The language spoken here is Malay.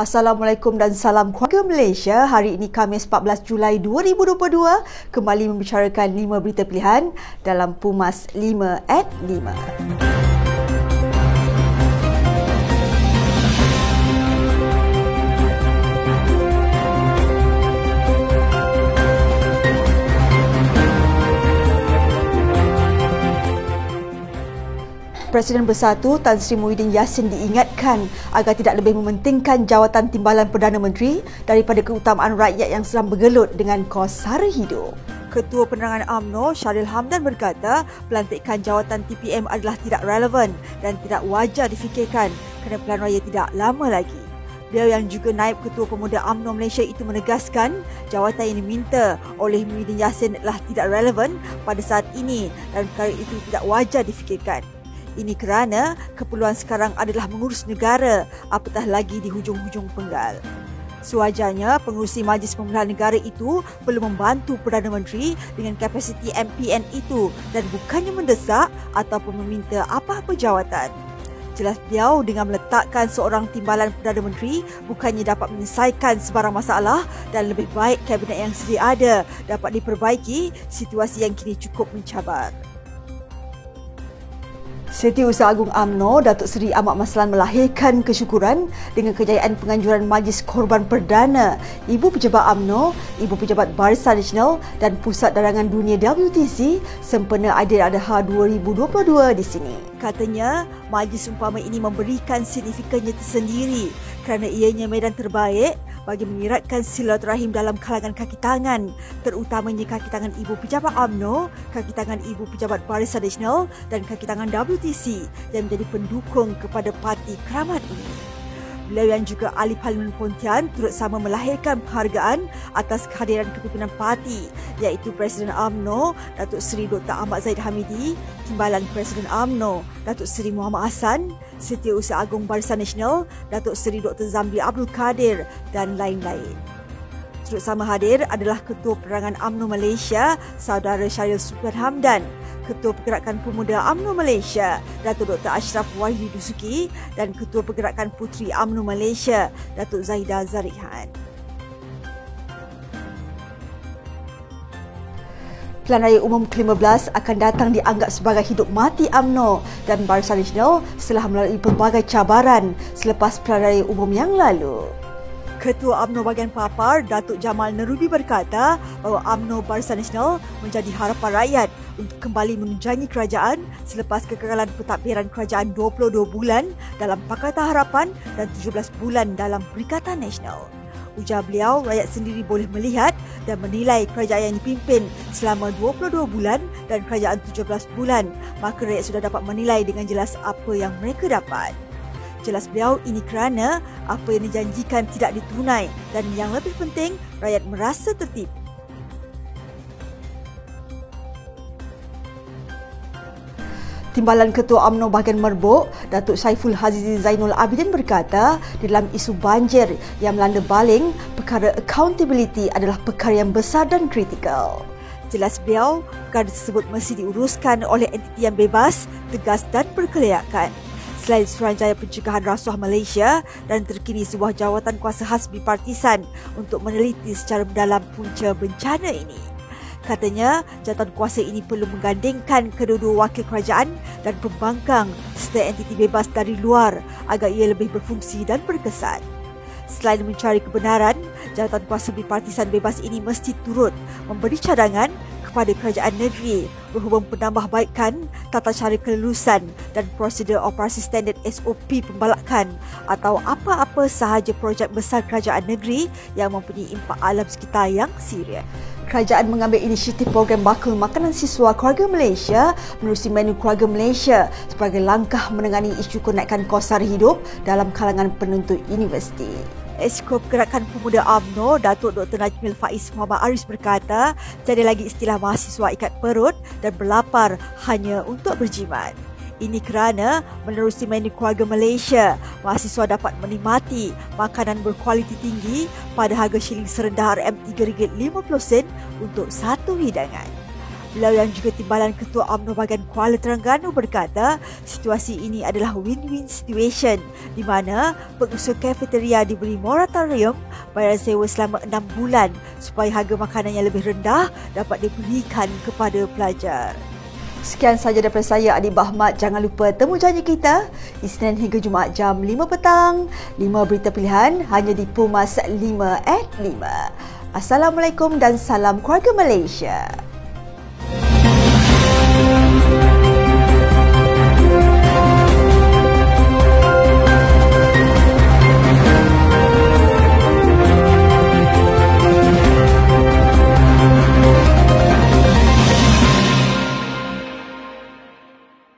Assalamualaikum dan salam keluarga Malaysia. Hari ini Khamis 14 Julai 2022 kembali membicarakan 5 berita pilihan dalam Pumas 5 at 5. Presiden Bersatu Tan Sri Muhyiddin Yassin diingatkan agar tidak lebih mementingkan jawatan timbalan Perdana Menteri daripada keutamaan rakyat yang sedang bergelut dengan kos sara hidup. Ketua Penerangan AMNO Syaril Hamdan berkata pelantikan jawatan TPM adalah tidak relevan dan tidak wajar difikirkan kerana pilihan raya tidak lama lagi. Beliau yang juga naib ketua pemuda AMNO Malaysia itu menegaskan jawatan yang diminta oleh Muhyiddin Yassin adalah tidak relevan pada saat ini dan perkara itu tidak wajar difikirkan. Ini kerana keperluan sekarang adalah mengurus negara apatah lagi di hujung-hujung penggal. Sewajarnya, pengurusi Majlis Pemilihan Negara itu perlu membantu Perdana Menteri dengan kapasiti MPN itu dan bukannya mendesak ataupun meminta apa-apa jawatan. Jelas beliau dengan meletakkan seorang timbalan Perdana Menteri bukannya dapat menyelesaikan sebarang masalah dan lebih baik kabinet yang sedia ada dapat diperbaiki situasi yang kini cukup mencabar. Setiausaha Agung AMNO Datuk Seri Ahmad Maslan melahirkan kesyukuran dengan kejayaan penganjuran Majlis Korban Perdana Ibu Pejabat AMNO, Ibu Pejabat Barisan Nasional dan Pusat Darangan Dunia WTC sempena Aidil Adha 2022 di sini. Katanya, majlis umpama ini memberikan signifikannya tersendiri kerana ianya medan terbaik bagi menyiratkan silaturahim dalam kalangan kaki tangan, terutamanya kaki tangan Ibu Pejabat AMNO, kaki tangan Ibu Pejabat Barisan Nasional dan kaki tangan WTC yang menjadi pendukung kepada parti keramat ini. Beliau yang juga ahli Parlimen Pontian turut sama melahirkan penghargaan atas kehadiran kepimpinan parti iaitu Presiden AMNO Datuk Seri Dr. Ahmad Zaid Hamidi, Timbalan Presiden AMNO Datuk Seri Muhammad Hassan, Setiausaha Agung Barisan Nasional Datuk Seri Dr. Zambi Abdul Kadir dan lain-lain. Turut sama hadir adalah Ketua Perangan AMNO Malaysia, Saudara Syaril Sultan Hamdan, Ketua Pergerakan Pemuda AMNO Malaysia, Datuk Dr. Ashraf Wahidi Dusuki dan Ketua Pergerakan Puteri AMNO Malaysia, Datuk Zaida Zarihan. Pilihan Raya Umum ke-15 akan datang dianggap sebagai hidup mati AMNO dan Barisan Nasional setelah melalui pelbagai cabaran selepas Pilihan Raya Umum yang lalu. Ketua AMNO bagian Papar, Datuk Jamal Nerubi berkata bahawa AMNO Barisan Nasional menjadi harapan rakyat untuk kembali menunjangi kerajaan selepas kegagalan pentadbiran kerajaan 22 bulan dalam Pakatan Harapan dan 17 bulan dalam Perikatan Nasional. Ujar beliau, rakyat sendiri boleh melihat dan menilai kerajaan yang dipimpin selama 22 bulan dan kerajaan 17 bulan. Maka rakyat sudah dapat menilai dengan jelas apa yang mereka dapat. Jelas beliau ini kerana apa yang dijanjikan tidak ditunai dan yang lebih penting rakyat merasa tertipu. Timbalan Ketua UMNO bahagian Merbuk, Datuk Saiful Hazizi Zainul Abidin berkata, di dalam isu banjir yang melanda Baling, perkara accountability adalah perkara yang besar dan kritikal. Jelas beliau, perkara tersebut mesti diuruskan oleh entiti yang bebas, tegas dan berkelayakan selain Suruhanjaya Pencegahan Rasuah Malaysia dan terkini sebuah jawatan kuasa khas bipartisan untuk meneliti secara mendalam punca bencana ini. Katanya, jawatan kuasa ini perlu menggandingkan kedua-dua wakil kerajaan dan pembangkang serta entiti bebas dari luar agar ia lebih berfungsi dan berkesan. Selain mencari kebenaran, jawatan kuasa bipartisan bebas ini mesti turut memberi cadangan kepada kerajaan negeri berhubung penambahbaikan tata cara kelulusan dan prosedur operasi standard SOP pembalakan atau apa-apa sahaja projek besar kerajaan negeri yang mempunyai impak alam sekitar yang serius. Kerajaan mengambil inisiatif program bakul makanan siswa keluarga Malaysia menerusi menu keluarga Malaysia sebagai langkah menangani isu kenaikan kos sara hidup dalam kalangan penuntut universiti. Esko Gerakan Pemuda AMNO, Datuk Dr. Najmil Faiz Muhammad Aris berkata, tiada lagi istilah mahasiswa ikat perut dan berlapar hanya untuk berjimat. Ini kerana menerusi menu keluarga Malaysia, mahasiswa dapat menikmati makanan berkualiti tinggi pada harga shilling serendah RM3.50 untuk satu hidangan. Beliau yang juga timbalan Ketua UMNO bahagian Kuala Terengganu berkata situasi ini adalah win-win situation di mana pengusaha kafeteria diberi moratorium bayar sewa selama 6 bulan supaya harga makanan yang lebih rendah dapat diberikan kepada pelajar. Sekian sahaja daripada saya Adi Bahmat. Jangan lupa temu janji kita Isnin hingga Jumaat jam 5 petang. 5 berita pilihan hanya di Pumas 5 at 5. Assalamualaikum dan salam keluarga Malaysia. Thank you.